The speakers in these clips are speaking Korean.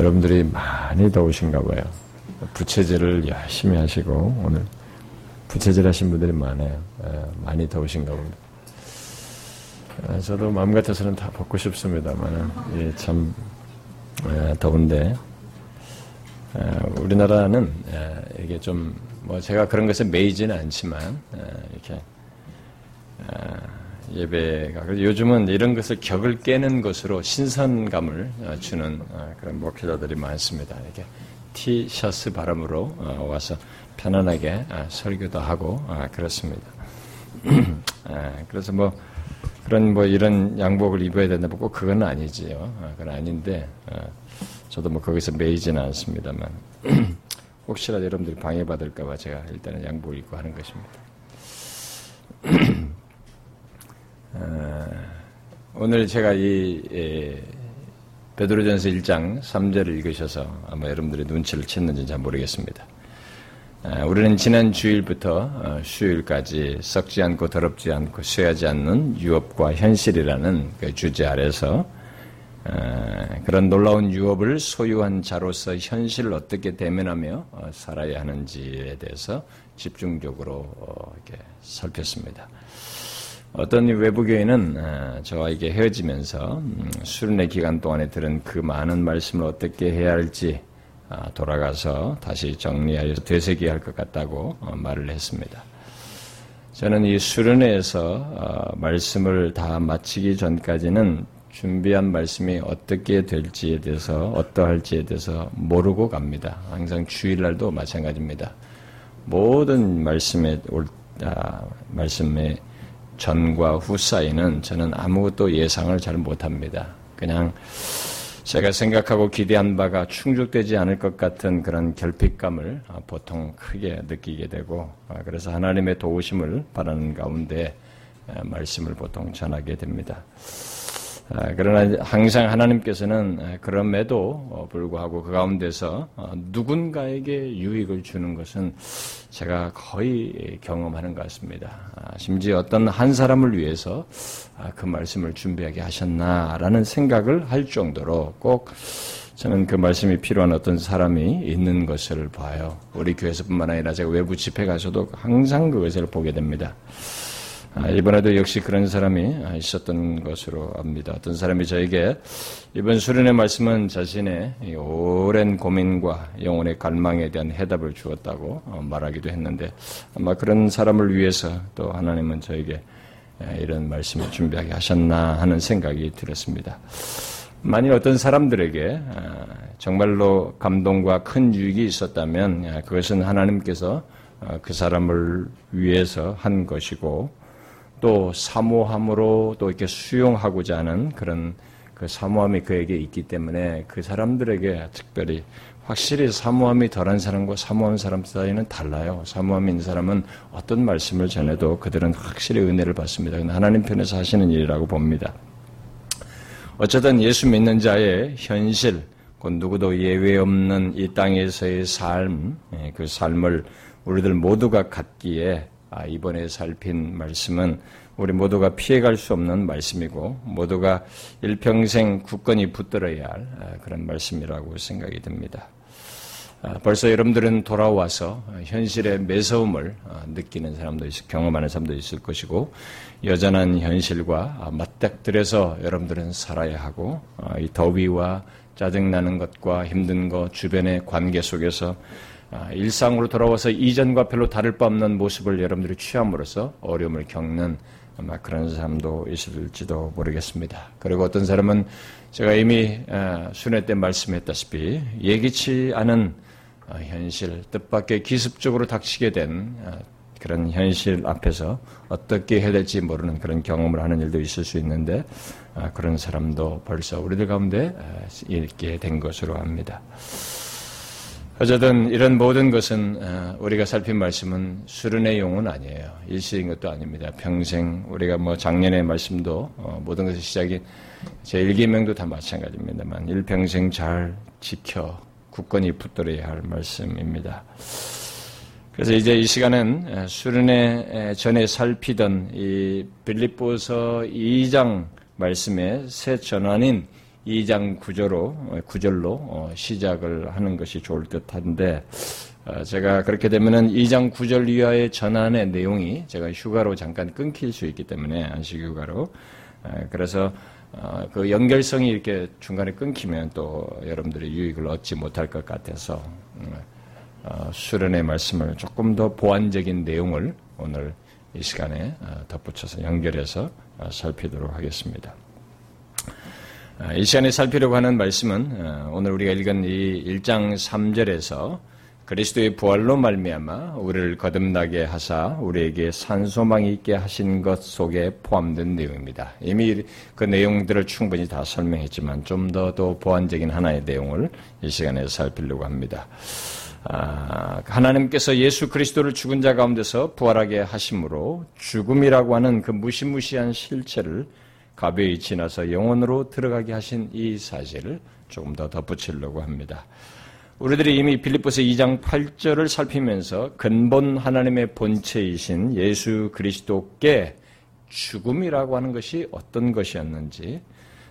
여러분들이 많이 더우신가 봐요. 부채질을 열심히 하시고 오늘 부채질 하신 분들이 많아요. 예, 많이 더우신가 봅니다. 예, 저도 마음 같아서는 다 벗고 싶습니다만 예, 참 예, 더운데 우리나라는 이게 좀 뭐 제가 그런 것에 매이지는 않지만 이렇게 예배가 요즘은 이런 것을 격을 깨는 것으로 신선감을 어, 주는 어, 그런 목회자들이 많습니다. 이렇게 티셔츠 바람으로 어, 와서 편안하게 설교도 하고 그렇습니다. 그래서 뭐 그런 뭐 이런 양복을 입어야 된다고 꼭 그건 아니지요. 그건 아닌데 저도 뭐 거기서 매이지는 않습니다만 혹시라도 여러분들이 방해받을까봐 제가 일단은 양복을 입고 하는 것입니다. 어, 오늘 제가 이 예, 베드로전서 1장 3절을 읽으셔서 아마 여러분들의 눈치를 챘는지 잘 모르겠습니다. 어, 우리는 지난 주일부터 어, 수요일까지 썩지 않고 더럽지 않고 쇠하지 않는 유업과 현실이라는 그 주제 아래서 그런 놀라운 유업을 소유한 자로서 현실을 어떻게 대면하며 살아야 하는지에 대해서 집중적으로 이렇게 살폈습니다. 어떤 외부 교인은 어, 저와 이게 헤어지면서 음, 수련의 기간 동안에 들은 그 많은 말씀을 어떻게 해야 할지 아, 돌아가서 다시 정리하여 되새겨야 할 것 같다고 어, 말을 했습니다. 저는 이 수련회에서 어, 말씀을 다 마치기 전까지는 준비한 말씀이 어떻게 될지에 대해서 어떠할지에 대해서 모르고 갑니다. 항상 주일날도 마찬가지입니다. 모든 말씀에 올 아, 말씀에 전과 후 사이는 저는 아무것도 예상을 잘 못합니다. 그냥 제가 생각하고 기대한 바가 충족되지 않을 것 같은 그런 결핍감을 보통 크게 느끼게 되고 그래서 하나님의 도우심을 바라는 가운데 말씀을 보통 전하게 됩니다. 아, 그러나 항상 하나님께서는 아, 그럼에도 어, 불구하고 그 가운데서 어, 누군가에게 유익을 주는 것은 제가 거의 경험하는 것 같습니다. 아, 심지어 어떤 한 사람을 위해서 그 말씀을 준비하게 하셨나라는 생각을 할 정도로 꼭 저는 그 말씀이 필요한 어떤 사람이 있는 것을 봐요. 우리 교회에서뿐만 아니라 제가 외부 집회 가서도 항상 그것을 보게 됩니다. 아, 이번에도 역시 그런 사람이 있었던 것으로 압니다. 어떤 사람이 저에게 이번 수련의 말씀은 자신의 오랜 고민과 영혼의 갈망에 대한 해답을 주었다고 어, 말하기도 했는데 아마 그런 사람을 위해서 또 하나님은 저에게 이런 말씀을 준비하게 하셨나 하는 생각이 들었습니다. 만일 어떤 사람들에게 아, 정말로 감동과 큰 유익이 있었다면 아, 그것은 하나님께서 그 사람을 위해서 한 것이고 또 사모함으로 또 이렇게 수용하고자 하는 그런 그 사모함이 그에게 있기 때문에 그 사람들에게 특별히 확실히 사모함이 덜한 사람과 사모한 사람 사이는 달라요. 사모함이 있는 사람은 어떤 말씀을 전해도 그들은 확실히 은혜를 받습니다. 하나님 편에서 하시는 일이라고 봅니다. 어쨌든 예수 믿는 자의 현실, 곧 누구도 예외 없는 이 땅에서의 삶, 예, 그 삶을 우리들 모두가 갖기에 아, 이번에 살핀 말씀은 우리 모두가 피해갈 수 없는 말씀이고 모두가 일평생 굳건히 붙들어야 할 아, 그런 말씀이라고 생각이 듭니다. 아, 벌써 여러분들은 돌아와서 현실의 매서움을 느끼는 사람도 있을, 경험하는 사람도 있을 것이고 여전한 현실과 맞닥뜨려서 여러분들은 살아야 하고 이 더위와 짜증나는 것과 힘든 것 주변의 관계 속에서 아, 일상으로 돌아와서 이전과 별로 다를 바 없는 모습을 여러분들이 취함으로써 어려움을 겪는 아마 그런 사람도 있을지도 모르겠습니다. 그리고 어떤 사람은 제가 이미 아, 순회 때 말씀했다시피 예기치 않은 아, 현실, 뜻밖의 기습적으로 닥치게 된 그런 현실 앞에서 어떻게 해야 될지 모르는 그런 경험을 하는 일도 있을 수 있는데 그런 사람도 벌써 우리들 가운데 있게 된 것으로 압니다. 어쨌든 이런 모든 것은 어, 우리가 살핀 말씀은 수련의 용은 아니에요. 일시인 것도 아닙니다. 평생 우리가 뭐 작년의 말씀도 어, 모든 것의 시작이 제 일기명도 다 마찬가지입니다만 일평생 잘 지켜 굳건히 붙들어야 할 말씀입니다. 그래서 이제 이 시간은 수련회 전에 살피던 이 빌립보서 2장 말씀의 새 전환인 2장 구절로, 구절로 시작을 하는 것이 좋을 듯 한데, 어, 제가 그렇게 되면은 2장 9절 이하의 전환의 내용이 제가 휴가로 잠깐 끊길 수 있기 때문에 안식 휴가로 어, 그래서 어, 그 연결성이 이렇게 중간에 끊기면 또 여러분들이 유익을 얻지 못할 것 같아서 수련의 말씀을 조금 더 보완적인 내용을 오늘 이 시간에 덧붙여서 연결해서 살피도록 하겠습니다. 이 시간에 살피려고 하는 말씀은 오늘 우리가 읽은 이 1장 3절에서 그리스도의 부활로 말미암아 우리를 거듭나게 하사 우리에게 산소망이 있게 하신 것 속에 포함된 내용입니다. 이미 그 내용들을 충분히 다 설명했지만 좀 더 더 보완적인 하나의 내용을 이 시간에 살피려고 합니다. 아, 하나님께서 예수 그리스도를 죽은 자 가운데서 부활하게 하심으로 죽음이라고 하는 그 무시무시한 실체를 가벼이 지나서 영원으로 들어가게 하신 이 사실을 조금 더 덧붙이려고 합니다. 우리들이 이미 빌립보서 2장 8절을 살피면서 근본 하나님의 본체이신 예수 그리스도께 죽음이라고 하는 것이 어떤 것이었는지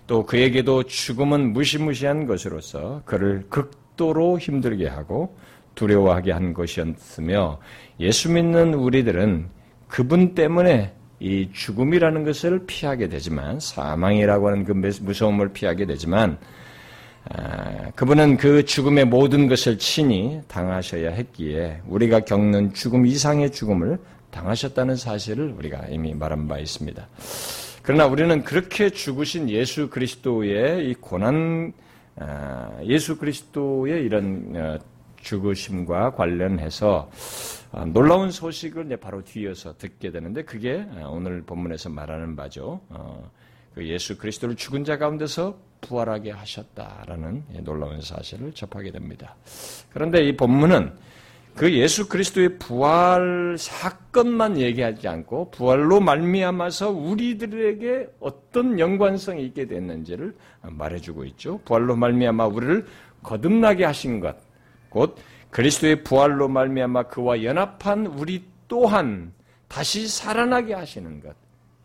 또 그에게도 죽음은 무시무시한 것으로서 그를 극도로 힘들게 하고 두려워하게 한 것이었으며 예수 믿는 우리들은 그분 때문에 이 죽음이라는 것을 피하게 되지만 사망이라고 하는 그 무서움을 피하게 되지만 아, 그분은 그 죽음의 모든 것을 친히 당하셔야 했기에 우리가 겪는 죽음 이상의 죽음을 당하셨다는 사실을 우리가 이미 말한 바 있습니다. 그러나 우리는 그렇게 죽으신 예수 그리스도의 이 고난, 아, 예수 그리스도의 이런 어, 죽으심과 관련해서 아, 놀라운 소식을 바로 뒤이어서 듣게 되는데 그게 오늘 본문에서 말하는 바죠. 어, 그 예수 그리스도를 죽은 자 가운데서 부활하게 하셨다라는 놀라운 사실을 접하게 됩니다. 그런데 이 본문은 그 예수 그리스도의 부활 사건만 얘기하지 않고 부활로 말미암아서 우리들에게 어떤 연관성이 있게 됐는지를 말해주고 있죠. 부활로 말미암아 우리를 거듭나게 하신 것, 곧 그리스도의 부활로 말미암아 그와 연합한 우리 또한 다시 살아나게 하시는 것.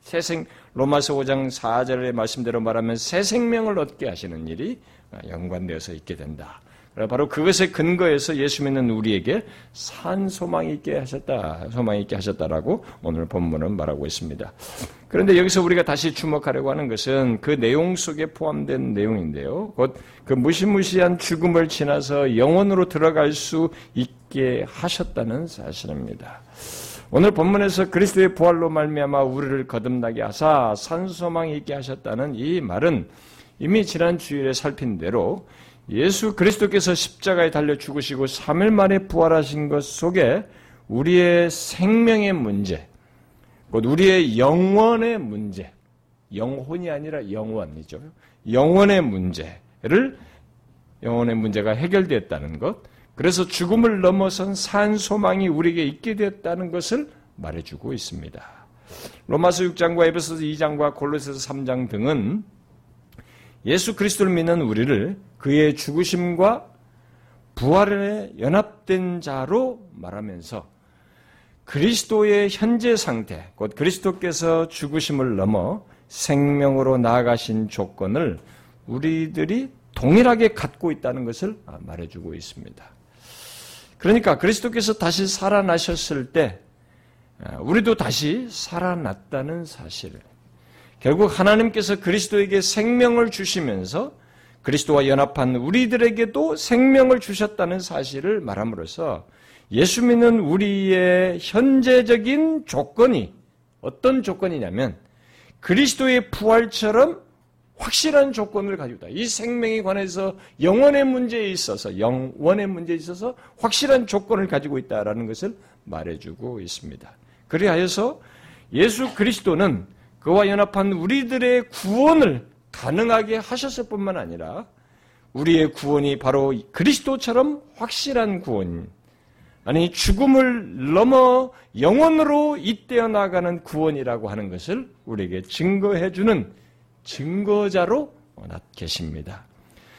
새생 로마서 5장 4절의 말씀대로 말하면 새 생명을 얻게 하시는 일이 연관되어서 있게 된다. 바로 그것의 근거에서 예수 믿는 우리에게 산 소망이 있게 하셨다, 소망이 있게 하셨다라고 오늘 본문은 말하고 있습니다. 그런데 여기서 우리가 다시 주목하려고 하는 것은 그 내용 속에 포함된 내용인데요. 곧 그 무시무시한 죽음을 지나서 영원으로 들어갈 수 있게 하셨다는 사실입니다. 오늘 본문에서 그리스도의 부활로 말미암아 우리를 거듭나게 하사 산소망이 있게 하셨다는 이 말은 이미 지난 주일에 살핀 대로 예수 그리스도께서 십자가에 달려 죽으시고 3일 만에 부활하신 것 속에 우리의 생명의 문제, 곧 우리의 영원의 문제, 영혼이 아니라 영원이죠. 영원의 문제를 영혼의 문제가 해결되었다는 것, 그래서 죽음을 넘어선 산 소망이 우리에게 있게 되었다는 것을 말해주고 있습니다. 로마서 6장과 에베소서 2장과 골로새서 3장 등은 예수 그리스도를 믿는 우리를 그의 죽으심과 부활에 연합된 자로 말하면서 그리스도의 현재 상태, 곧 그리스도께서 죽으심을 넘어 생명으로 나아가신 조건을 우리들이 동일하게 갖고 있다는 것을 말해주고 있습니다. 그러니까 그리스도께서 다시 살아나셨을 때 아, 우리도 다시 살아났다는 사실을 결국 하나님께서 그리스도에게 생명을 주시면서 그리스도와 연합한 우리들에게도 생명을 주셨다는 사실을 말함으로써 예수 믿는 우리의 현재적인 조건이 어떤 조건이냐면 그리스도의 부활처럼 확실한 조건을 가지고 있다. 이 생명에 관해서 영원의 문제에 있어서 영원의 문제에 있어서 확실한 조건을 가지고 있다라는 것을 말해주고 있습니다. 그리하여서 예수 그리스도는 그와 연합한 우리들의 구원을 가능하게 하셨을 뿐만 아니라 우리의 구원이 바로 그리스도처럼 확실한 구원, 아니 죽음을 넘어 영원으로 잇대어 나가는 구원이라고 하는 것을 우리에게 증거해 주는 증거자로 계십니다.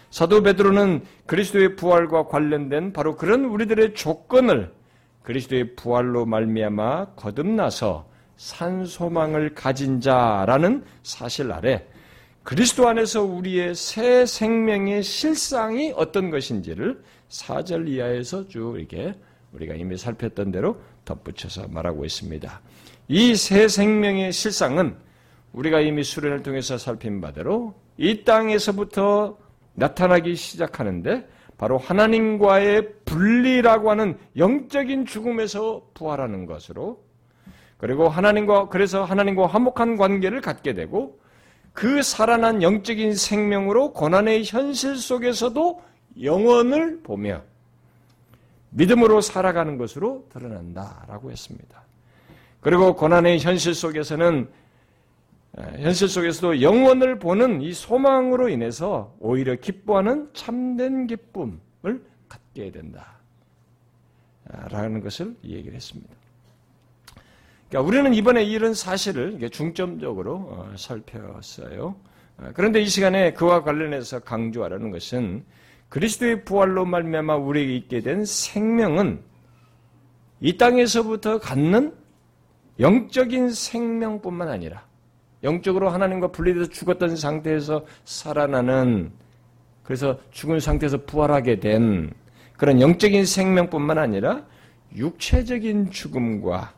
사도 베드로는 그리스도의 부활과 관련된 바로 그런 우리들의 조건을 그리스도의 부활로 말미암아 거듭나서 산 소망을 가진 자라는 사실 아래 그리스도 안에서 우리의 새 생명의 실상이 어떤 것인지를 4절 이하에서 쭉 이렇게 우리가 이미 살폈던 대로 덧붙여서 말하고 있습니다. 이 새 생명의 실상은 우리가 이미 수련을 통해서 살핀 바대로 이 땅에서부터 나타나기 시작하는데 바로 하나님과의 분리라고 하는 영적인 죽음에서 부활하는 것으로 그리고 하나님과 그래서 하나님과 화목한 관계를 갖게 되고 그 살아난 영적인 생명으로 고난의 현실 속에서도 영원을 보며 믿음으로 살아가는 것으로 드러난다라고 했습니다. 그리고 고난의 현실 속에서는 현실 속에서도 영원을 보는 이 소망으로 인해서 오히려 기뻐하는 참된 기쁨을 갖게 된다. 라는 것을 얘기를 했습니다. 그러니까 우리는 이번에 이런 사실을 중점적으로 어, 살펴봤어요. 어, 그런데 이 시간에 그와 관련해서 강조하려는 것은 그리스도의 부활로 말미암아 우리에게 있게 된 생명은 이 땅에서부터 갖는 영적인 생명뿐만 아니라 영적으로 하나님과 분리돼서 죽었던 상태에서 살아나는 그래서 죽은 상태에서 부활하게 된 그런 영적인 생명뿐만 아니라 육체적인 죽음과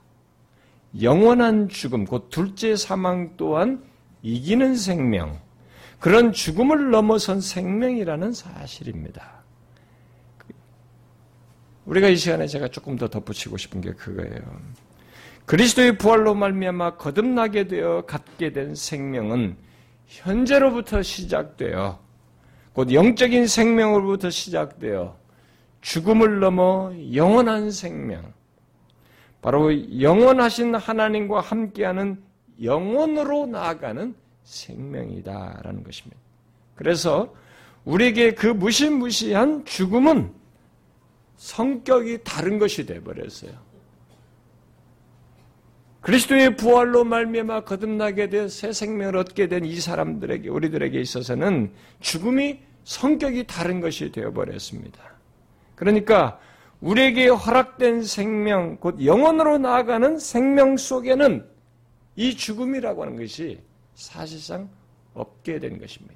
영원한 죽음, 곧 둘째 사망 또한 이기는 생명, 그런 죽음을 넘어선 생명이라는 사실입니다. 우리가 이 시간에 제가 조금 더 덧붙이고 싶은 게 그거예요. 그리스도의 부활로 말미암아 거듭나게 되어 갖게 된 생명은 현재로부터 시작되어 곧 영적인 생명으로부터 시작되어 죽음을 넘어 영원한 생명, 바로 영원하신 하나님과 함께하는 영원으로 나아가는 생명이다라는 것입니다. 그래서 우리에게 그 무시무시한 죽음은 성격이 다른 것이 되어버렸어요. 그리스도의 부활로 말미암아 거듭나게 돼새 생명을 얻게 된 이 사람들에게 우리들에게 있어서는 죽음이 성격이 다른 것이 되어버렸습니다. 그러니까 우리에게 허락된 생명, 곧 영원으로 나아가는 생명 속에는 이 죽음이라고 하는 것이 사실상 없게 된 것입니다.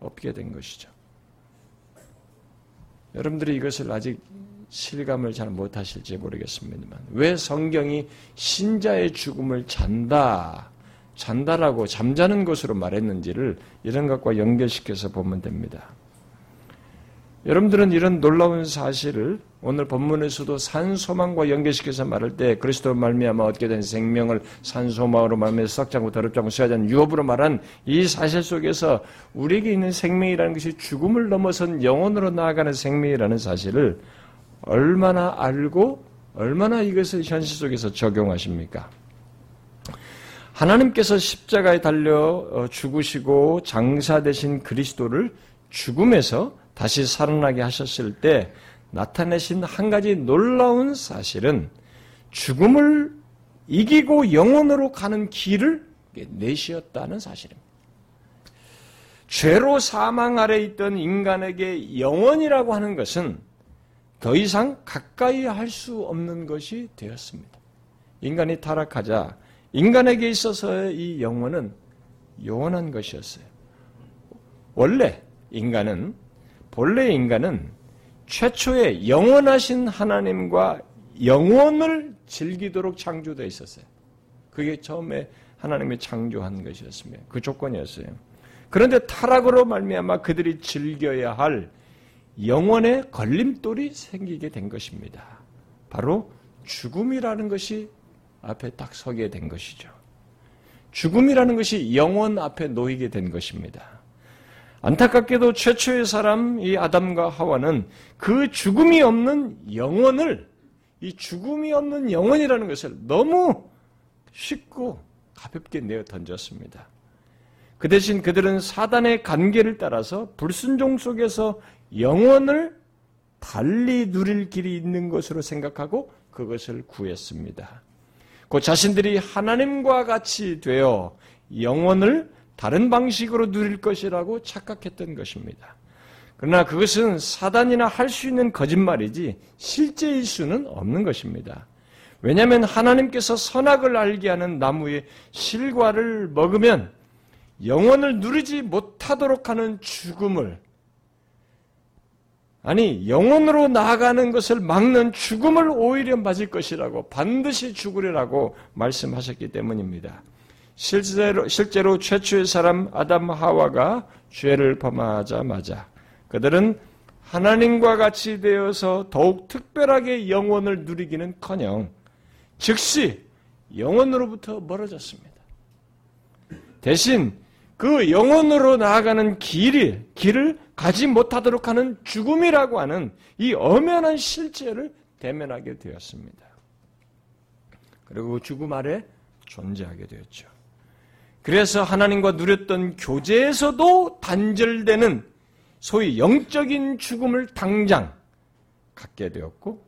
없게 된 것이죠. 여러분들이 이것을 아직 실감을 잘 못하실지 모르겠습니다만 왜 성경이 신자의 죽음을 잔다, 잔다라고 잠자는 것으로 말했는지를 이런 것과 연결시켜서 보면 됩니다. 여러분들은 이런 놀라운 사실을 오늘 본문에서도 산소망과 연결시켜서 말할 때 그리스도 말미암아 얻게 된 생명을 산소망으로 말하며 썩장고 더럽장고 수야자는 유업으로 말한 이 사실 속에서 우리에게 있는 생명이라는 것이 죽음을 넘어선 영혼으로 나아가는 생명이라는 사실을 얼마나 알고 얼마나 이것을 현실 속에서 적용하십니까? 하나님께서 십자가에 달려 어, 죽으시고 장사 되신 그리스도를 죽음에서 다시 살아나게 하셨을 때 나타내신 한 가지 놀라운 사실은 죽음을 이기고 영원으로 가는 길을 내시었다는 사실입니다. 죄로 사망 아래 있던 인간에게 영원이라고 하는 것은 더 이상 가까이 할 수 없는 것이 되었습니다. 인간이 타락하자 인간에게 있어서의 이 영원은 영원한 것이었어요. 원래 인간은 본래 인간은 최초의 영원하신 하나님과 영원을 즐기도록 창조되어 있었어요. 그게 처음에 하나님이 창조한 것이었습니다. 그 조건이었어요. 그런데 타락으로 말미암아 그들이 즐겨야 할 영원의 걸림돌이 생기게 된 것입니다. 바로 죽음이라는 것이 앞에 딱 서게 된 것이죠. 죽음이라는 것이 영원 앞에 놓이게 된 것입니다. 안타깝게도 최초의 사람 이 아담과 하와는 그 죽음이 없는 영혼을 이 죽음이 없는 영혼이라는 것을 너무 쉽고 가볍게 내어 던졌습니다. 그 대신 그들은 사단의 관계를 따라서 불순종 속에서 영혼을 달리 누릴 길이 있는 것으로 생각하고 그것을 구했습니다. 그 자신들이 하나님과 같이 되어 영혼을 다른 방식으로 누릴 것이라고 착각했던 것입니다. 그러나 그것은 사단이나 할 수 있는 거짓말이지 실제일 수는 없는 것입니다. 왜냐하면 하나님께서 선악을 알게 하는 나무의 실과를 먹으면 영원을 누리지 못하도록 하는 죽음을 아니 영원으로 나아가는 것을 막는 죽음을 오히려 맞을 것이라고 반드시 죽으리라고 말씀하셨기 때문입니다. 실제로 실제로 최초의 사람 아담 하와가 죄를 범하자마자 그들은 하나님과 같이 되어서 더욱 특별하게 영원을 누리기는 커녕 즉시 영원으로부터 멀어졌습니다. 대신 그 영원으로 나아가는 길이 길을 가지 못하도록 하는 죽음이라고 하는 이 엄연한 실제를 대면하게 되었습니다. 그리고 죽음 아래 존재하게 되었죠. 그래서 하나님과 누렸던 교제에서도 단절되는 소위 영적인 죽음을 당장 갖게 되었고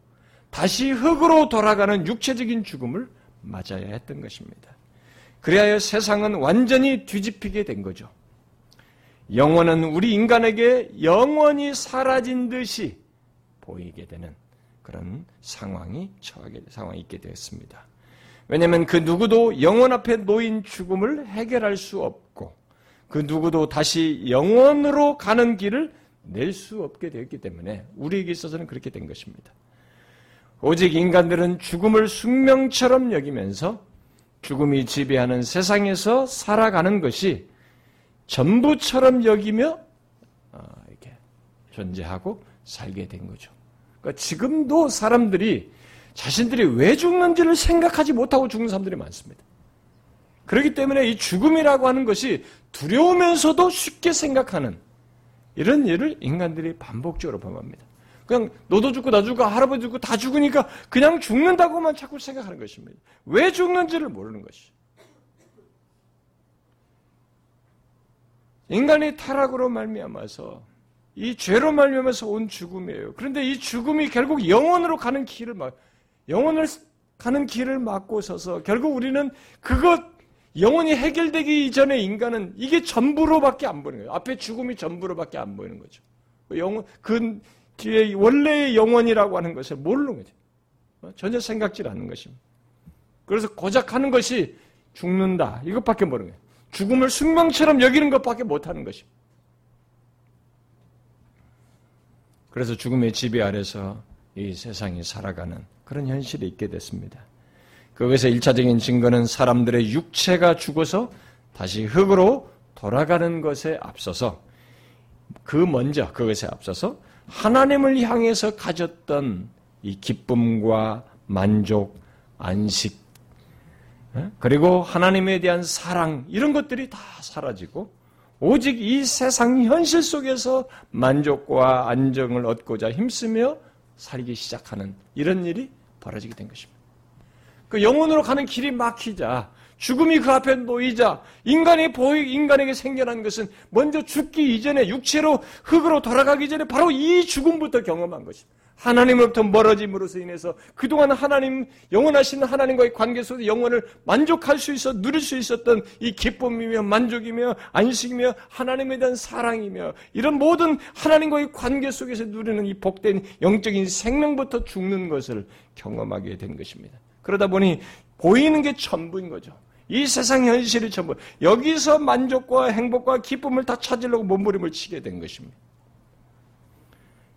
다시 흙으로 돌아가는 육체적인 죽음을 맞아야 했던 것입니다. 그래야 세상은 완전히 뒤집히게 된 거죠. 영혼은 우리 인간에게 영원히 사라진 듯이 보이게 되는 그런 상황이 처하게 상황이 있게 되었습니다. 왜냐하면 그 누구도 영원 앞에 놓인 죽음을 해결할 수 없고 그 누구도 다시 영원으로 가는 길을 낼 수 없게 되었기 때문에 우리에게 있어서는 그렇게 된 것입니다. 오직 인간들은 죽음을 숙명처럼 여기면서 죽음이 지배하는 세상에서 살아가는 것이 전부처럼 여기며 어, 이렇게 존재하고 살게 된 거죠. 그러니까 지금도 사람들이 자신들이 왜 죽는지를 생각하지 못하고 죽는 사람들이 많습니다. 그렇기 때문에 이 죽음이라고 하는 것이 두려우면서도 쉽게 생각하는 이런 일을 인간들이 반복적으로 범합니다. 그냥 너도 죽고 나 죽고 할아버지 죽고 다 죽으니까 그냥 죽는다고만 자꾸 생각하는 것입니다. 왜 죽는지를 모르는 것이. 인간이 타락으로 말미암아서 이 죄로 말미암아서 온 죽음이에요. 그런데 이 죽음이 결국 영원으로 가는 길을 막 영원을 가는 길을 막고 서서 결국 우리는 그것 영원히 해결되기 이전에 인간은 이게 전부로밖에 안 보이는 거예요. 앞에 죽음이 전부로밖에 안 보이는 거죠. 영원 그 뒤에 원래의 영원이라고 하는 것을 모르는 거죠. 어? 전혀 생각지 않는 것입니다. 그래서 고작 하는 것이 죽는다. 이것밖에 모르는 거예요. 죽음을 숙명처럼 여기는 것밖에 못하는 것입니다. 그래서 죽음의 지배 아래서 이 세상이 살아가는 그런 현실이 있게 됐습니다. 그것의 일차적인 증거는 사람들의 육체가 죽어서 다시 흙으로 돌아가는 것에 앞서서 그 먼저 그것에 앞서서 하나님을 향해서 가졌던 이 기쁨과 만족, 안식, 예? 그리고 하나님에 대한 사랑, 이런 것들이 다 사라지고, 오직 이 세상 현실 속에서 만족과 안정을 얻고자 힘쓰며 살기 시작하는 이런 일이 벌어지게 된 것입니다. 그 영혼으로 가는 길이 막히자 죽음이 그 앞에 놓이자 인간이 보이 인간에게 생겨난 것은 먼저 죽기 이전에 육체로 흙으로 돌아가기 전에 바로 이 죽음부터 경험한 것입니다. 하나님으로부터 멀어짐으로써 인해서 그동안 하나님 영원하신 하나님과의 관계 속에 영혼을 만족할 수 있어 누릴 수 있었던 이 기쁨이며 만족이며 안식이며 하나님에 대한 사랑이며 이런 모든 하나님과의 관계 속에서 누리는 이 복된 영적인 생명부터 죽는 것을 경험하게 된 것입니다. 그러다 보니 보이는 게 전부인 거죠. 이 세상 현실이 전부 여기서 만족과 행복과 기쁨을 다 찾으려고 몸부림을 치게 된 것입니다.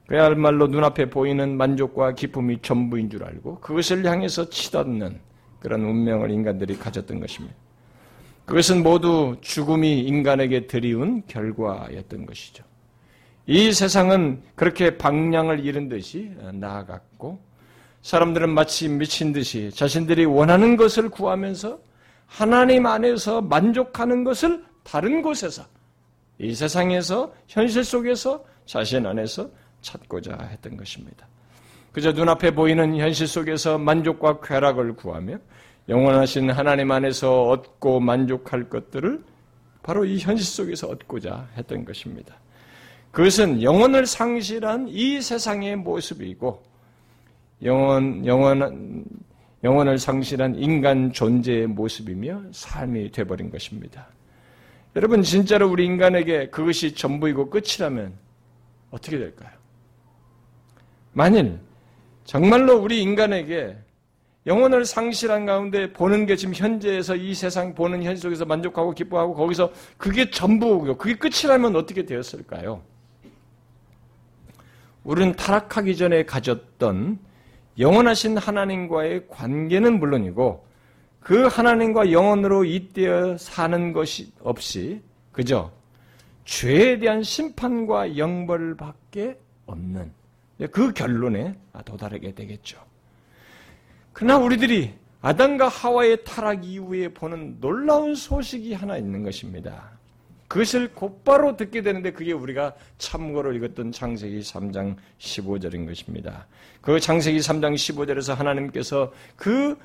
그야말로 눈앞에 보이는 만족과 기쁨이 전부인 줄 알고 그것을 향해서 치닫는 그런 운명을 인간들이 가졌던 것입니다. 그것은 모두 죽음이 인간에게 들이운 결과였던 것이죠. 이 세상은 그렇게 방향을 잃은 듯이 나아갔고 사람들은 마치 미친 듯이 자신들이 원하는 것을 구하면서 하나님 안에서 만족하는 것을 다른 곳에서 이 세상에서 현실 속에서 자신 안에서 찾고자 했던 것입니다. 그저 눈앞에 보이는 현실 속에서 만족과 쾌락을 구하며 영원하신 하나님 안에서 얻고 만족할 것들을 바로 이 현실 속에서 얻고자 했던 것입니다. 그것은 영혼을 상실한 이 세상의 모습이고 영원 영원 영혼을 상실한 인간 존재의 모습이며 삶이 되어버린 것입니다. 여러분, 진짜로 우리 인간에게 그것이 전부이고 끝이라면 어떻게 될까요? 만일 정말로 우리 인간에게 영혼을 상실한 가운데 보는 게 지금 현재에서 이 세상 보는 현실 속에서 만족하고 기뻐하고 거기서 그게 전부고 그게 끝이라면 어떻게 되었을까요? 우리는 타락하기 전에 가졌던 영원하신 하나님과의 관계는 물론이고 그 하나님과 영원으로 잇대어 사는 것이 없이 그저 죄에 대한 심판과 영벌밖에 없는 그 결론에 도달하게 되겠죠. 그러나 우리들이 아담과 하와의 타락 이후에 보는 놀라운 소식이 하나 있는 것입니다. 그것을 곧바로 듣게 되는데 그게 우리가 참고로 읽었던 창세기 3장 15절인 것입니다. 그 창세기 3장 15절에서 하나님께서 그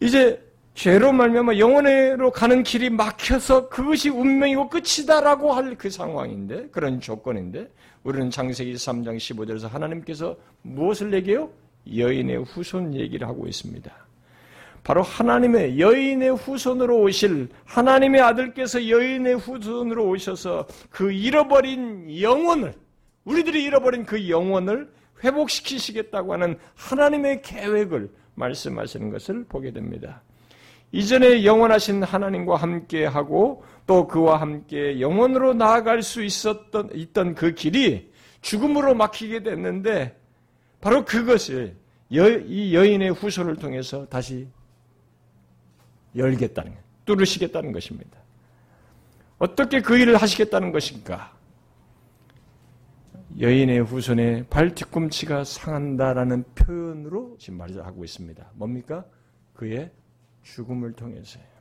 이제 죄로 말미암아 영원으로 가는 길이 막혀서 그것이 운명이고 끝이다라고 할 그 상황인데 그런 조건인데 우리는 창세기 3장 15절에서 하나님께서 무엇을 얘기해요? 여인의 후손 얘기를 하고 있습니다. 바로 하나님의 여인의 후손으로 오실 하나님의 아들께서 여인의 후손으로 오셔서 그 잃어버린 영혼을 우리들이 잃어버린 그 영혼을 회복시키시겠다고 하는 하나님의 계획을 말씀하시는 것을 보게 됩니다. 이전에 영원하신 하나님과 함께하고 또 그와 함께 영원으로 나아갈 수 있었던 있던 그 길이 죽음으로 막히게 됐는데 바로 그것을 여, 이 여인의 후손을 통해서 다시 열겠다는 뚫으시겠다는 것입니다. 어떻게 그 일을 하시겠다는 것인가? 여인의 후손의 발 뒤꿈치가 상한다라는 표현으로 지금 말을 하고 있습니다. 뭡니까? 그의 죽음을 통해서예요.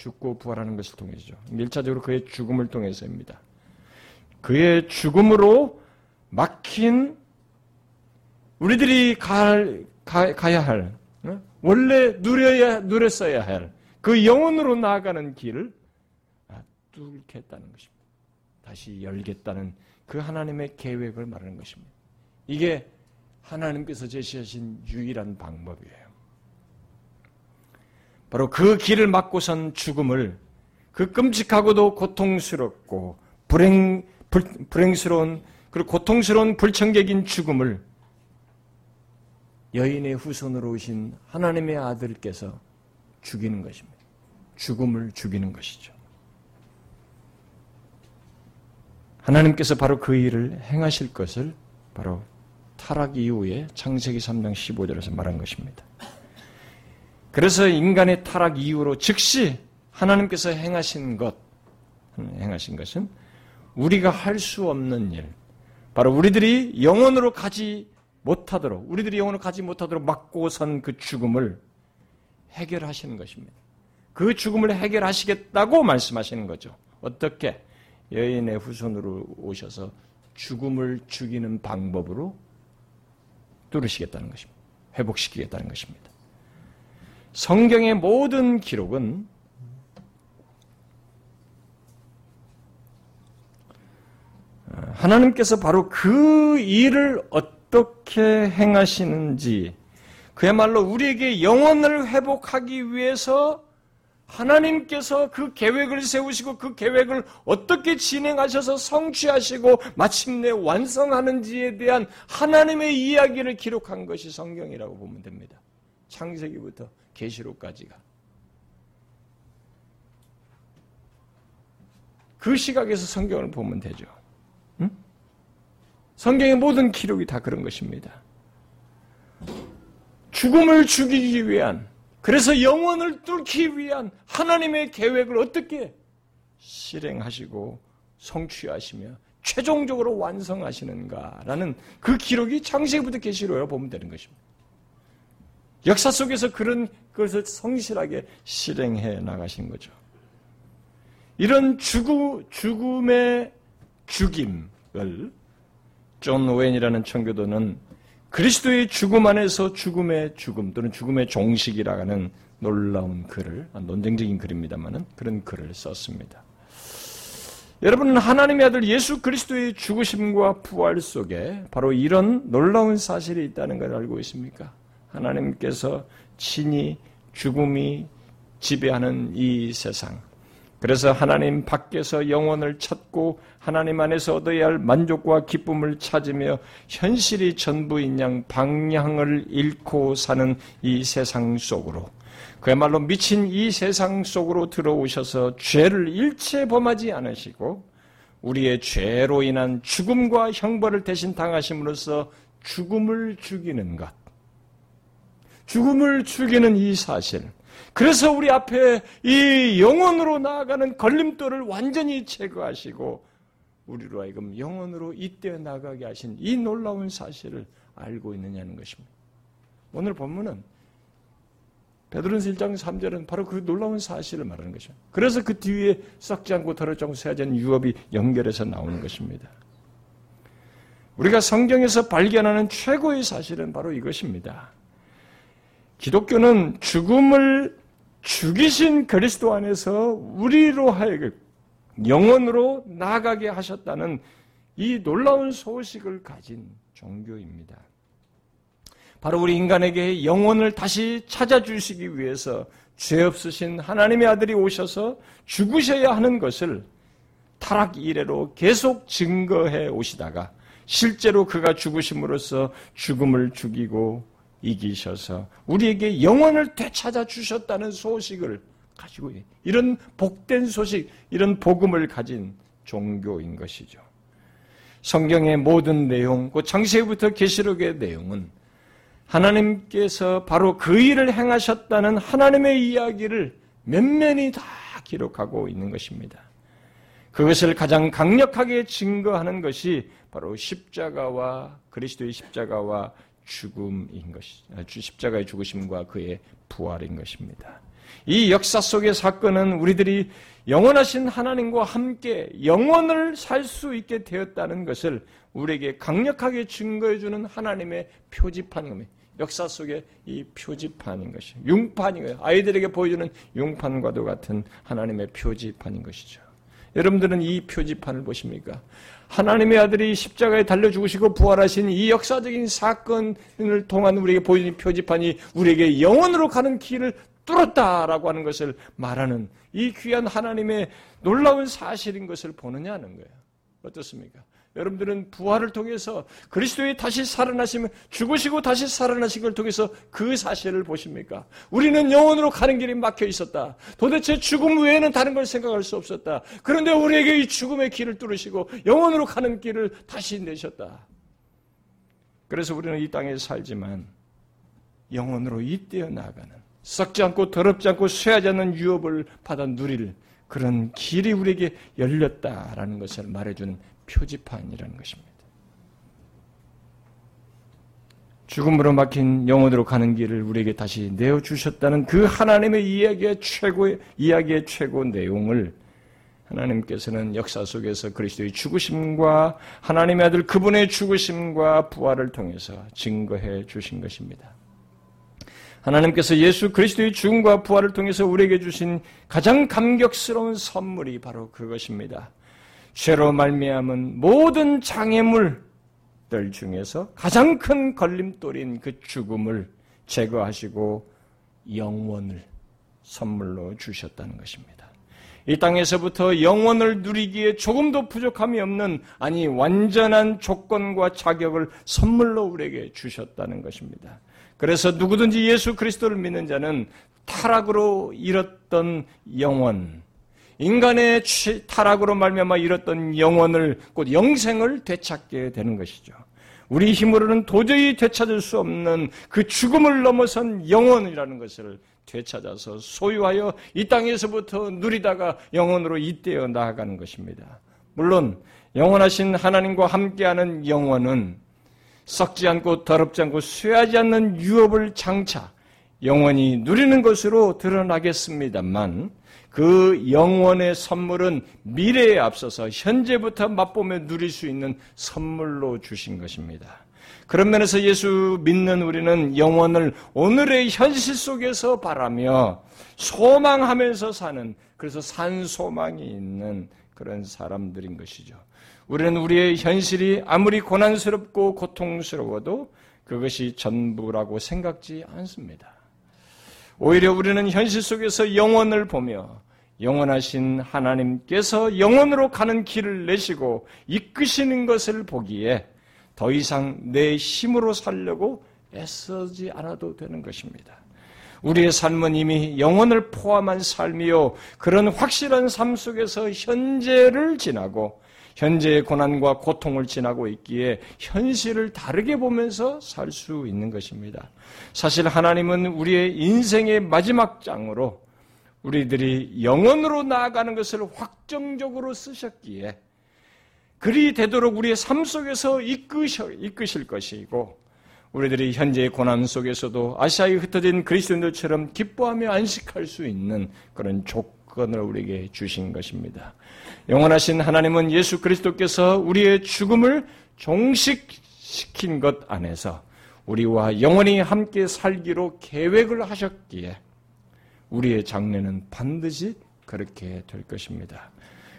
죽고 부활하는 것을 통해서죠. 1차적으로 그의 죽음을 통해서입니다. 그의 죽음으로 막힌 우리들이 가, 가, 가야 할, 어? 원래 누려야, 누렸어야 할, 그 영혼으로 나아가는 길을 아, 뚫겠다는 것입니다. 다시 열겠다는 그 하나님의 계획을 말하는 것입니다. 이게 하나님께서 제시하신 유일한 방법이에요. 바로 그 길을 막고선 죽음을 그 끔찍하고도 고통스럽고 불행, 불, 불행스러운 그리고 고통스러운 불청객인 죽음을 여인의 후손으로 오신 하나님의 아들께서 죽이는 것입니다. 죽음을 죽이는 것이죠. 하나님께서 바로 그 일을 행하실 것을 바로 타락 이후에 창세기 3장 15절에서 말한 것입니다. 그래서 인간의 타락 이후로 즉시 하나님께서 행하신 것, 행하신 것은 우리가 할 수 없는 일, 바로 우리들이 영원으로 가지 못하도록, 우리들이 영원으로 가지 못하도록 막고 선 그 죽음을 해결하시는 것입니다. 그 죽음을 해결하시겠다고 말씀하시는 거죠. 어떻게? 여인의 후손으로 오셔서 죽음을 죽이는 방법으로 뚫으시겠다는 것입니다. 회복시키겠다는 것입니다. 성경의 모든 기록은 하나님께서 바로 그 일을 어떻게 행하시는지 그야말로 우리에게 영혼을 회복하기 위해서 하나님께서 그 계획을 세우시고 그 계획을 어떻게 진행하셔서 성취하시고 마침내 완성하는지에 대한 하나님의 이야기를 기록한 것이 성경이라고 보면 됩니다. 창세기부터 계시록까지가 그 시각에서 성경을 보면 되죠. 응? 성경의 모든 기록이 다 그런 것입니다. 죽음을 죽이기 위한 그래서 영원을 뚫기 위한 하나님의 계획을 어떻게 실행하시고 성취하시며 최종적으로 완성하시는가라는 그 기록이 창세기부터 계시록이라고 보면 되는 것입니다. 역사 속에서 그런 것을 성실하게 실행해 나가신 거죠. 이런 죽음, 죽음의 죽임을 존 오웬이라는 청교도는 그리스도의 죽음 안에서 죽음의 죽음 또는 죽음의 종식이라 하는 놀라운 글을 논쟁적인 글입니다만은 그런 글을 썼습니다. 여러분은 하나님의 아들 예수 그리스도의 죽으심과 부활 속에 바로 이런 놀라운 사실이 있다는 걸 알고 있습니까? 하나님께서 친히 죽음이 지배하는 이 세상, 그래서 하나님 밖에서 영혼을 찾고 하나님 안에서 얻어야 할 만족과 기쁨을 찾으며 현실이 전부인 양 방향을 잃고 사는 이 세상 속으로 그야말로 미친 이 세상 속으로 들어오셔서 죄를 일체 범하지 않으시고 우리의 죄로 인한 죽음과 형벌을 대신 당하심으로써 죽음을 죽이는 것. 죽음을 죽이는 이 사실. 그래서 우리 앞에 이 영혼으로 나아가는 걸림돌을 완전히 제거하시고 우리로 하여금 영혼으로 이때 나가게 하신 이 놀라운 사실을 알고 있느냐는 것입니다. 오늘 본문은 베드로전서 1장 3절은 바로 그 놀라운 사실을 말하는 것이죠. 그래서 그 뒤에 썩지 않고 더럽지 않는 유업이 연결해서 나오는 것입니다. 우리가 성경에서 발견하는 최고의 사실은 바로 이것입니다. 기독교는 죽음을 죽이신 그리스도 안에서 우리로 하여금 영원으로 나아가게 하셨다는 이 놀라운 소식을 가진 종교입니다. 바로 우리 인간에게 영혼을 다시 찾아주시기 위해서 죄 없으신 하나님의 아들이 오셔서 죽으셔야 하는 것을 타락 이래로 계속 증거해 오시다가 실제로 그가 죽으심으로써 죽음을 죽이고 이기셔서 우리에게 영혼을 되찾아 주셨다는 소식을 가지고 이런 복된 소식, 이런 복음을 가진 종교인 것이죠. 성경의 모든 내용, 그 창세기부터 계시록의 내용은 하나님께서 바로 그 일을 행하셨다는 하나님의 이야기를 면면히 다 기록하고 있는 것입니다. 그것을 가장 강력하게 증거하는 것이 바로 십자가와 그리스도의 십자가와 죽음인 것이 아, 십자가의 죽으심과 그의 부활인 것입니다. 이 역사 속의 사건은 우리들이 영원하신 하나님과 함께 영원을 살 수 있게 되었다는 것을 우리에게 강력하게 증거해 주는 하나님의 표지판입니다. 역사 속의 이 표지판인 것이 융판인 거예요. 아이들에게 보여주는 융판과도 같은 하나님의 표지판인 것이죠. 여러분들은 이 표지판을 보십니까? 하나님의 아들이 십자가에 달려 죽으시고 부활하신 이 역사적인 사건을 통한 우리에게 보여준 표지판이 우리에게 영원으로 가는 길을 뚫었다라고 하는 것을 말하는 이 귀한 하나님의 놀라운 사실인 것을 보느냐는 거예요. 어떻습니까? 여러분들은 부활을 통해서 그리스도의 다시 살아나시면 죽으시고 다시 살아나신 걸 통해서 그 사실을 보십니까? 우리는 영원으로 가는 길이 막혀 있었다. 도대체 죽음 외에는 다른 걸 생각할 수 없었다. 그런데 우리에게 이 죽음의 길을 뚫으시고 영원으로 가는 길을 다시 내셨다. 그래서 우리는 이 땅에 살지만 영원으로 잇대어 나가는 썩지 않고 더럽지 않고 쇠하지 않는 유업을 받아 누릴 그런 길이 우리에게 열렸다라는 것을 말해주는 표지판이라는 것입니다. 죽음으로 막힌 영혼으로 가는 길을 우리에게 다시 내어 주셨다는 그 하나님의 이야기의 최고의, 이야기의 최고 내용을 하나님께서는 역사 속에서 그리스도의 죽으심과 하나님의 아들 그분의 죽으심과 부활을 통해서 증거해 주신 것입니다. 하나님께서 예수 그리스도의 죽음과 부활을 통해서 우리에게 주신 가장 감격스러운 선물이 바로 그것입니다. 죄로 말미암은 모든 장애물들 중에서 가장 큰 걸림돌인 그 죽음을 제거하시고 영원을 선물로 주셨다는 것입니다. 이 땅에서부터 영원을 누리기에 조금도 부족함이 없는 아니 완전한 조건과 자격을 선물로 우리에게 주셨다는 것입니다. 그래서 누구든지 예수 그리스도를 믿는 자는 타락으로 잃었던 영원, 인간의 타락으로 말미암아 잃었던 영혼을 곧 영생을 되찾게 되는 것이죠. 우리 힘으로는 도저히 되찾을 수 없는 그 죽음을 넘어선 영혼이라는 것을 되찾아서 소유하여 이 땅에서부터 누리다가 영혼으로 잇대어 나아가는 것입니다. 물론 영원하신 하나님과 함께하는 영혼은 썩지 않고 더럽지 않고 쇠하지 않는 유업을 장차 영원히 누리는 것으로 드러나겠습니다만 그 영원의 선물은 미래에 앞서서 현재부터 맛보며 누릴 수 있는 선물로 주신 것입니다. 그런 면에서 예수 믿는 우리는 영원을 오늘의 현실 속에서 바라며 소망하면서 사는 그래서 산 소망이 있는 그런 사람들인 것이죠. 우리는 우리의 현실이 아무리 고난스럽고 고통스러워도 그것이 전부라고 생각지 않습니다. 오히려 우리는 현실 속에서 영원을 보며 영원하신 하나님께서 영원으로 가는 길을 내시고 이끄시는 것을 보기에 더 이상 내 힘으로 살려고 애쓰지 않아도 되는 것입니다. 우리의 삶은 이미 영혼을 포함한 삶이요. 그런 확실한 삶 속에서 현재를 지나고 현재의 고난과 고통을 지나고 있기에 현실을 다르게 보면서 살 수 있는 것입니다. 사실 하나님은 우리의 인생의 마지막 장으로 우리들이 영원으로 나아가는 것을 확정적으로 쓰셨기에 그리 되도록 우리의 삶 속에서 이끄셔, 이끄실 것이고 우리들이 현재의 고난 속에서도 아시아에 흩어진 그리스도인들처럼 기뻐하며 안식할 수 있는 그런 조건을 우리에게 주신 것입니다. 영원하신 하나님은 예수 그리스도께서 우리의 죽음을 종식시킨 것 안에서 우리와 영원히 함께 살기로 계획을 하셨기에 우리의 장래는 반드시 그렇게 될 것입니다.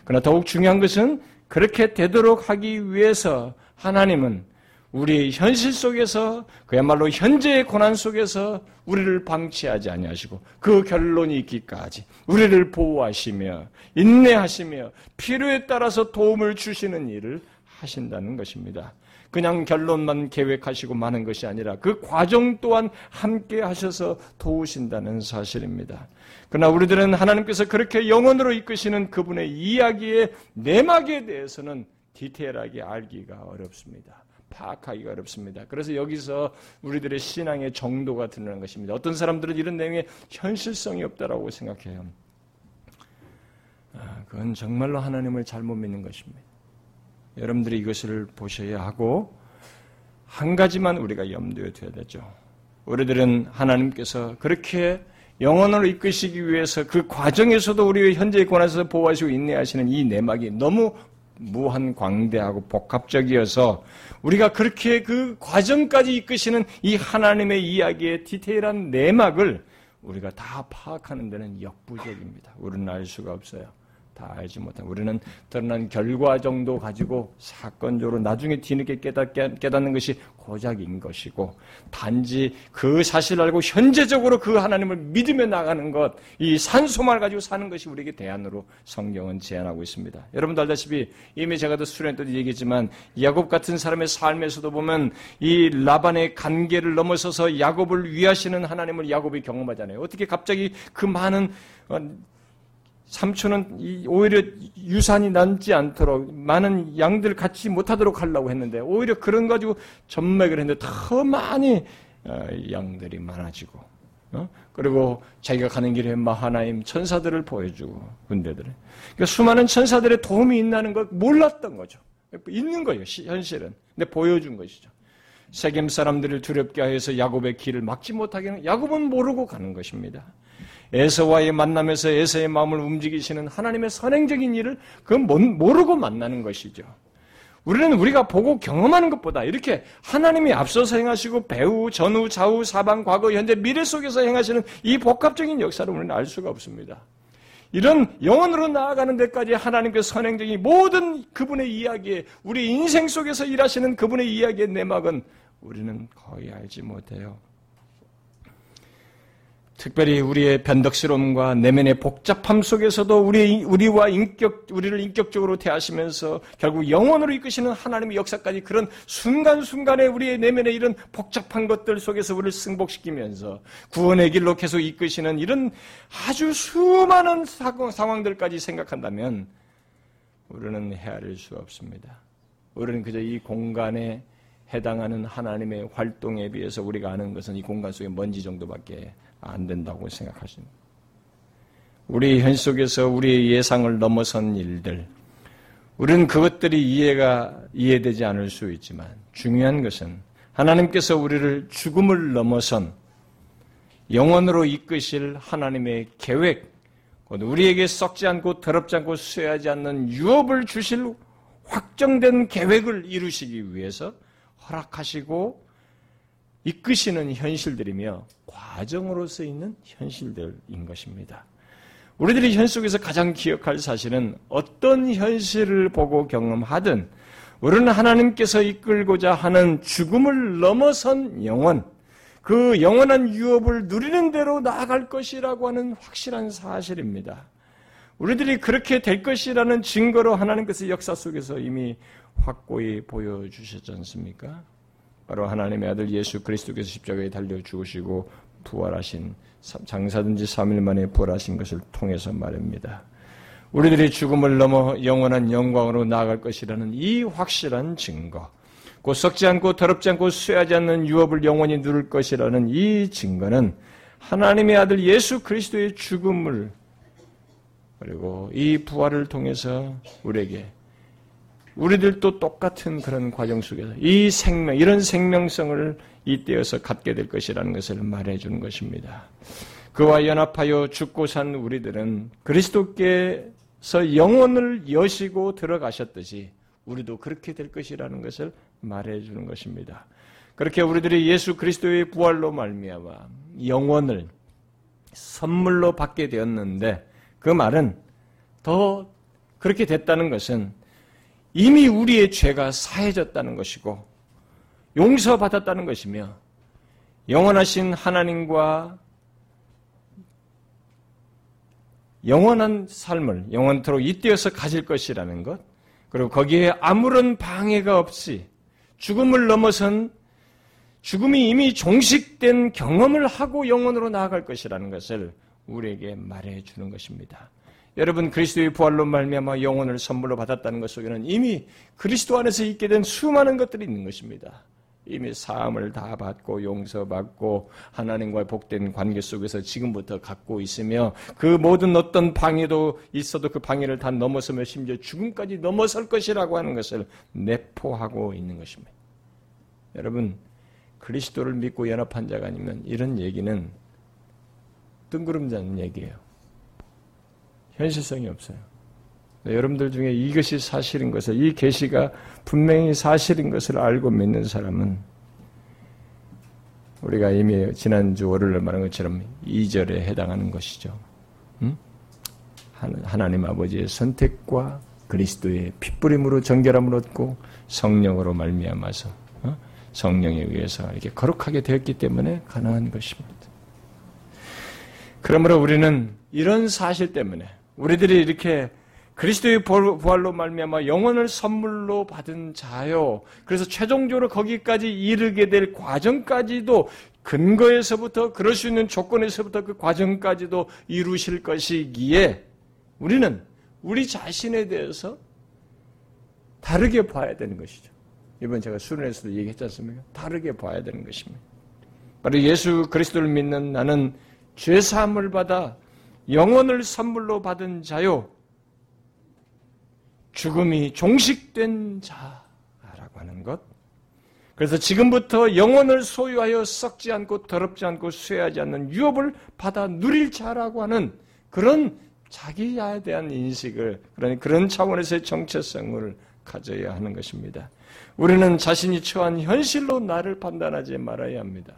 그러나 더욱 중요한 것은 그렇게 되도록 하기 위해서 하나님은 우리 현실 속에서 그야말로 현재의 고난 속에서 우리를 방치하지 아니하시고 그 결론이 있기까지 우리를 보호하시며 인내하시며 필요에 따라서 도움을 주시는 일을 하신다는 것입니다. 그냥 결론만 계획하시고 마는 것이 아니라 그 과정 또한 함께 하셔서 도우신다는 사실입니다. 그러나 우리들은 하나님께서 그렇게 영원으로 이끄시는 그분의 이야기의 내막에 대해서는 디테일하게 알기가 어렵습니다. 파악하기가 어렵습니다. 그래서 여기서 우리들의 신앙의 정도가 드러나는 것입니다. 어떤 사람들은 이런 내용에 현실성이 없다라고 생각해요. 아, 그건 정말로 하나님을 잘못 믿는 것입니다. 여러분들이 이것을 보셔야 하고 한 가지만 우리가 염두에 둬야 되죠. 우리들은 하나님께서 그렇게 영혼을 이끄시기 위해서 그 과정에서도 우리의 현재의 권한에서 보호하시고 인내하시는 이 내막이 너무 무한 광대하고 복합적이어서 우리가 그렇게 그 과정까지 이끄시는 이 하나님의 이야기의 디테일한 내막을 우리가 다 파악하는 데는 역부족입니다. 우리는 알 수가 없어요. 다 알지 못한 우리는 드러난 결과 정도 가지고 사건적으로 나중에 뒤늦게 깨닫, 깨닫는 것이 고작인 것이고 단지 그 사실을 알고 현재적으로 그 하나님을 믿으며 나가는 것, 이 산소만 가지고 사는 것이 우리에게 대안으로 성경은 제안하고 있습니다. 여러분도 알다시피 이미 제가 도 수련 때도 얘기했지만 야곱 같은 사람의 삶에서도 보면 이 라반의 관계를 넘어서서 야곱을 위하시는 하나님을 야곱이 경험하잖아요. 어떻게 갑자기 그 많은 어, 삼촌은 오히려 유산이 남지 않도록 많은 양들 같이 못하도록 하려고 했는데 오히려 그런 가지고 전맥을 했는데 더 많이 어, 양들이 많아지고 어? 그리고 자기가 가는 길에 마하나임 천사들을 보여주고 군대들을 그러니까 수많은 천사들의 도움이 있다는 걸 몰랐던 거죠. 있는 거예요 현실은. 근데 보여준 것이죠. 세겜 사람들을 두렵게 하여서 야곱의 길을 막지 못하게 하는 야곱은 모르고 가는 것입니다. 에서와의 만남에서 에서의 마음을 움직이시는 하나님의 선행적인 일을 그 모르고 만나는 것이죠. 우리는 우리가 보고 경험하는 것보다 이렇게 하나님이 앞서서 행하시고 배후, 전후, 좌우, 사방, 과거, 현재, 미래 속에서 행하시는 이 복합적인 역사를 우리는 알 수가 없습니다. 이런 영원으로 나아가는 데까지 하나님께 선행적인 모든 그분의 이야기에 우리 인생 속에서 일하시는 그분의 이야기의 내막은 우리는 거의 알지 못해요. 특별히 우리의 변덕스러움과 내면의 복잡함 속에서도 우리, 우리와 인격, 우리를 인격적으로 대하시면서 결국 영원으로 이끄시는 하나님의 역사까지 그런 순간순간에 우리의 내면에 이런 복잡한 것들 속에서 우리를 승복시키면서 구원의 길로 계속 이끄시는 이런 아주 수많은 상황들까지 생각한다면 우리는 헤아릴 수 없습니다. 우리는 그저 이 공간에 해당하는 하나님의 활동에 비해서 우리가 아는 것은 이 공간 속의 먼지 정도밖에 안 된다고 생각하십니다. 우리 현 속에서 우리의 예상을 넘어선 일들, 우리는 그것들이 이해가 이해되지 않을 수 있지만 중요한 것은 하나님께서 우리를 죽음을 넘어선 영원으로 이끄실 하나님의 계획, 우리에게 썩지 않고 더럽지 않고 수여하지 않는 유업을 주실 확정된 계획을 이루시기 위해서 허락하시고 이끄시는 현실들이며 과정으로서 있는 현실들인 것입니다. 우리들이 현 속에서 가장 기억할 사실은 어떤 현실을 보고 경험하든 우리는 하나님께서 이끌고자 하는 죽음을 넘어선 영원, 그 영원한 유업을 누리는 대로 나아갈 것이라고 하는 확실한 사실입니다. 우리들이 그렇게 될 것이라는 증거로 하나님께서 역사 속에서 이미 확고히 보여주셨지 않습니까? 바로 하나님의 아들 예수 그리스도께서 십자가에 달려 죽으시고 부활하신 장사든지 3일 만에 부활하신 것을 통해서 말입니다. 우리들이 죽음을 넘어 영원한 영광으로 나아갈 것이라는 이 확실한 증거, 곧 썩지 않고 더럽지 않고 쇠하지 않는 유업을 영원히 누릴 것이라는 이 증거는 하나님의 아들 예수 그리스도의 죽음을 그리고 이 부활을 통해서 우리에게 우리들도 똑같은 그런 과정 속에서 이 생명, 이런 생명성을 이때여서 갖게 될 것이라는 것을 말해 주는 것입니다. 그와 연합하여 죽고 산 우리들은 그리스도께서 영혼을 여시고 들어가셨듯이 우리도 그렇게 될 것이라는 것을 말해 주는 것입니다. 그렇게 우리들이 예수 그리스도의 부활로 말미암아 영원을 선물로 받게 되었는데 그 말은 더 그렇게 됐다는 것은 이미 우리의 죄가 사해졌다는 것이고 용서받았다는 것이며 영원하신 하나님과 영원한 삶을 영원토록 이때어서 가질 것이라는 것 그리고 거기에 아무런 방해가 없이 죽음을 넘어선 죽음이 이미 종식된 경험을 하고 영원으로 나아갈 것이라는 것을 우리에게 말해 주는 것입니다. 여러분 그리스도의 부활로 말미암아 영혼을 선물로 받았다는 것 속에는 이미 그리스도 안에서 있게 된 수많은 것들이 있는 것입니다. 이미 사함을 다 받고 용서받고 하나님과의 복된 관계 속에서 지금부터 갖고 있으며 그 모든 어떤 방해도 있어도 그 방해를 다 넘어서며 심지어 죽음까지 넘어설 것이라고 하는 것을 내포하고 있는 것입니다. 여러분 그리스도를 믿고 연합한 자가 아니면 이런 얘기는 뜬구름자는 얘기예요. 현실성이 없어요. 네, 여러분들 중에 이것이 사실인 것을, 이 계시가 분명히 사실인 것을 알고 믿는 사람은 우리가 이미 지난주 월요일에 말한 것처럼 2절에 해당하는 것이죠. 응? 하나님 아버지의 선택과 그리스도의 핏부림으로 정결함을 얻고 성령으로 말미암아서 어? 성령에 의해서 이렇게 거룩하게 되었기 때문에 가능한 것입니다. 그러므로 우리는 이런 사실 때문에 우리들이 이렇게 그리스도의 부활로 말미암아 영혼을 선물로 받은 자요. 그래서 최종적으로 거기까지 이르게 될 과정까지도 근거에서부터 그럴 수 있는 조건에서부터 그 과정까지도 이루실 것이기에 우리는 우리 자신에 대해서 다르게 봐야 되는 것이죠. 이번 제가 수련에서도 얘기했지 않습니까? 다르게 봐야 되는 것입니다. 바로 예수 그리스도를 믿는 나는 죄 사함을 받아 영혼을 선물로 받은 자요. 죽음이 종식된 자라고 하는 것. 그래서 지금부터 영혼을 소유하여 썩지 않고 더럽지 않고 쇠하지 않는 유업을 받아 누릴 자라고 하는 그런 자기에 대한 인식을 그러니 그런 차원에서의 정체성을 가져야 하는 것입니다. 우리는 자신이 처한 현실로 나를 판단하지 말아야 합니다.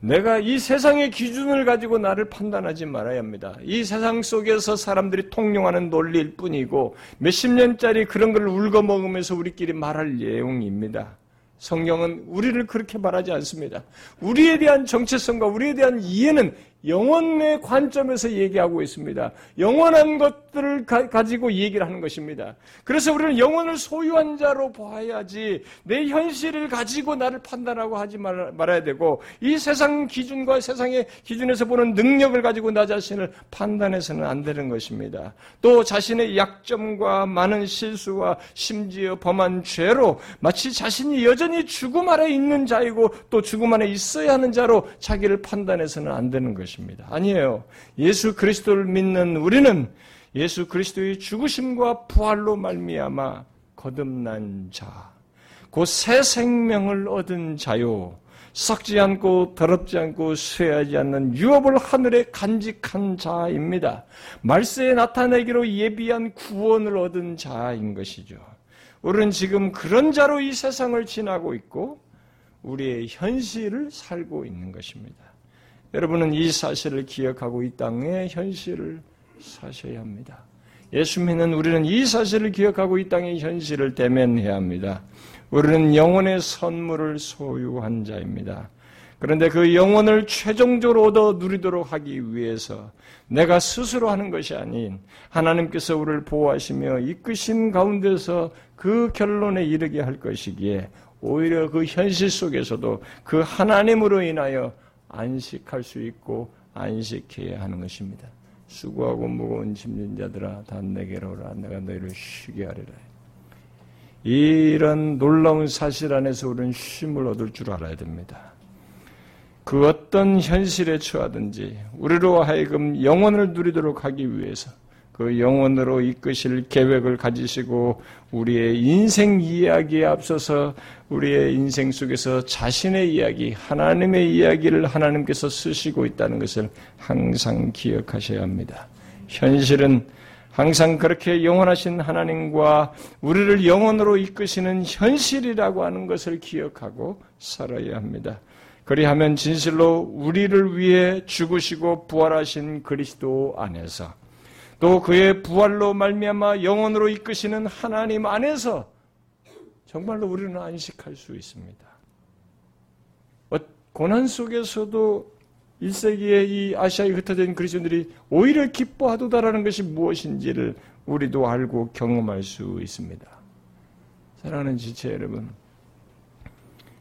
내가 이 세상의 기준을 가지고 나를 판단하지 말아야 합니다. 이 세상 속에서 사람들이 통용하는 논리일 뿐이고 몇십 년짜리 그런 걸 울거먹으면서 우리끼리 말할 내용입니다. 성경은 우리를 그렇게 말하지 않습니다. 우리에 대한 정체성과 우리에 대한 이해는 영혼의 관점에서 얘기하고 있습니다. 영원한 것들을 가, 지고 얘기를 하는 것입니다. 그래서 우리는 영혼을 소유한 자로 봐야지 내 현실을 가지고 나를 판단하고 하지 말, 말아야 되고 이 세상 기준과 세상의 기준에서 보는 능력을 가지고 나 자신을 판단해서는 안 되는 것입니다. 또 자신의 약점과 많은 실수와 심지어 범한 죄로 마치 자신이 여전히 죽음 아래 있는 자이고 또 죽음 안에 있어야 하는 자로 자기를 판단해서는 안 되는 것입니다. 것입니다. 아니에요. 예수 그리스도를 믿는 우리는 예수 그리스도의 죽으심과 부활로 말미암아 거듭난 자, 곧 새 생명을 얻은 자요. 썩지 않고 더럽지 않고 쇠하지 않는 유업을 하늘에 간직한 자입니다. 말세에 나타내기로 예비한 구원을 얻은 자인 것이죠. 우리는 지금 그런 자로 이 세상을 지나고 있고 우리의 현실을 살고 있는 것입니다. 여러분은 이 사실을 기억하고 이 땅의 현실을 사셔야 합니다. 예수 믿는 우리는 이 사실을 기억하고 이 땅의 현실을 대면해야 합니다. 우리는 영혼의 선물을 소유한 자입니다. 그런데 그 영혼을 최종적으로 얻어 누리도록 하기 위해서 내가 스스로 하는 것이 아닌 하나님께서 우리를 보호하시며 이끄신 가운데서 그 결론에 이르게 할 것이기에 오히려 그 현실 속에서도 그 하나님으로 인하여 안식할 수 있고 안식해야 하는 것입니다. 수고하고 무거운 짐진 자들아 다 내게로 오라 내가 너희를 쉬게 하리라. 이런 놀라운 사실 안에서 우리는 쉼을 얻을 줄 알아야 됩니다. 그 어떤 현실에 처하든지 우리로 하여금 영혼을 누리도록 하기 위해서 그 영혼으로 이끄실 계획을 가지시고 우리의 인생 이야기에 앞서서 우리의 인생 속에서 자신의 이야기, 하나님의 이야기를 하나님께서 쓰시고 있다는 것을 항상 기억하셔야 합니다. 현실은 항상 그렇게 영원하신 하나님과 우리를 영원으로 이끄시는 현실이라고 하는 것을 기억하고 살아야 합니다. 그리하면 진실로 우리를 위해 죽으시고 부활하신 그리스도 안에서 또 그의 부활로 말미암아 영원으로 이끄시는 하나님 안에서 정말로 우리는 안식할 수 있습니다. 어, 고난 속에서도 1세기의 이 아시아에 흩어진 그리스도인들이 오히려 기뻐하도다라는 것이 무엇인지를 우리도 알고 경험할 수 있습니다. 사랑하는 지체 여러분,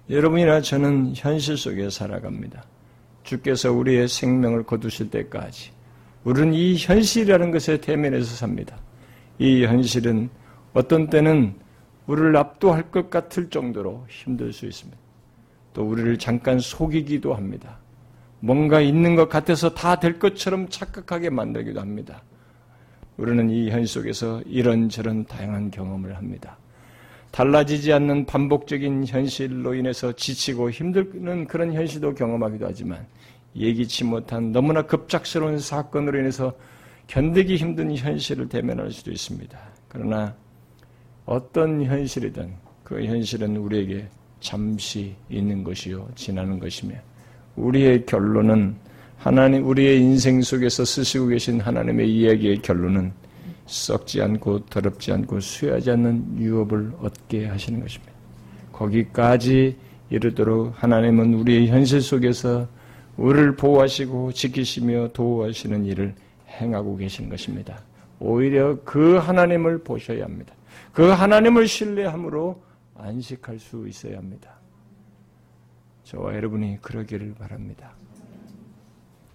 여러분이나 저는 현실 속에 살아갑니다. 주께서 우리의 생명을 거두실 때까지 우리는 이 현실이라는 것에 대면해서 삽니다. 이 현실은 어떤 때는 우리를 압도할 것 같을 정도로 힘들 수 있습니다. 또 우리를 잠깐 속이기도 합니다. 뭔가 있는 것 같아서 다 될 것처럼 착각하게 만들기도 합니다. 우리는 이 현실 속에서 이런저런 다양한 경험을 합니다. 달라지지 않는 반복적인 현실로 인해서 지치고 힘들는 그런 현실도 경험하기도 하지만 예기치 못한 너무나 급작스러운 사건으로 인해서 견디기 힘든 현실을 대면할 수도 있습니다. 그러나 어떤 현실이든 그 현실은 우리에게 잠시 있는 것이요 지나는 것이며 우리의 결론은 하나님 우리의 인생 속에서 쓰시고 계신 하나님의 이야기의 결론은 썩지 않고 더럽지 않고 수여하지 않는 유업을 얻게 하시는 것입니다. 거기까지 이르도록 하나님은 우리의 현실 속에서 우리를 보호하시고 지키시며 도우하시는 일을 행하고 계시는 것입니다. 오히려 그 하나님을 보셔야 합니다. 그 하나님을 신뢰함으로 안식할 수 있어야 합니다. 저와 여러분이 그러기를 바랍니다.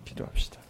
기도합시다.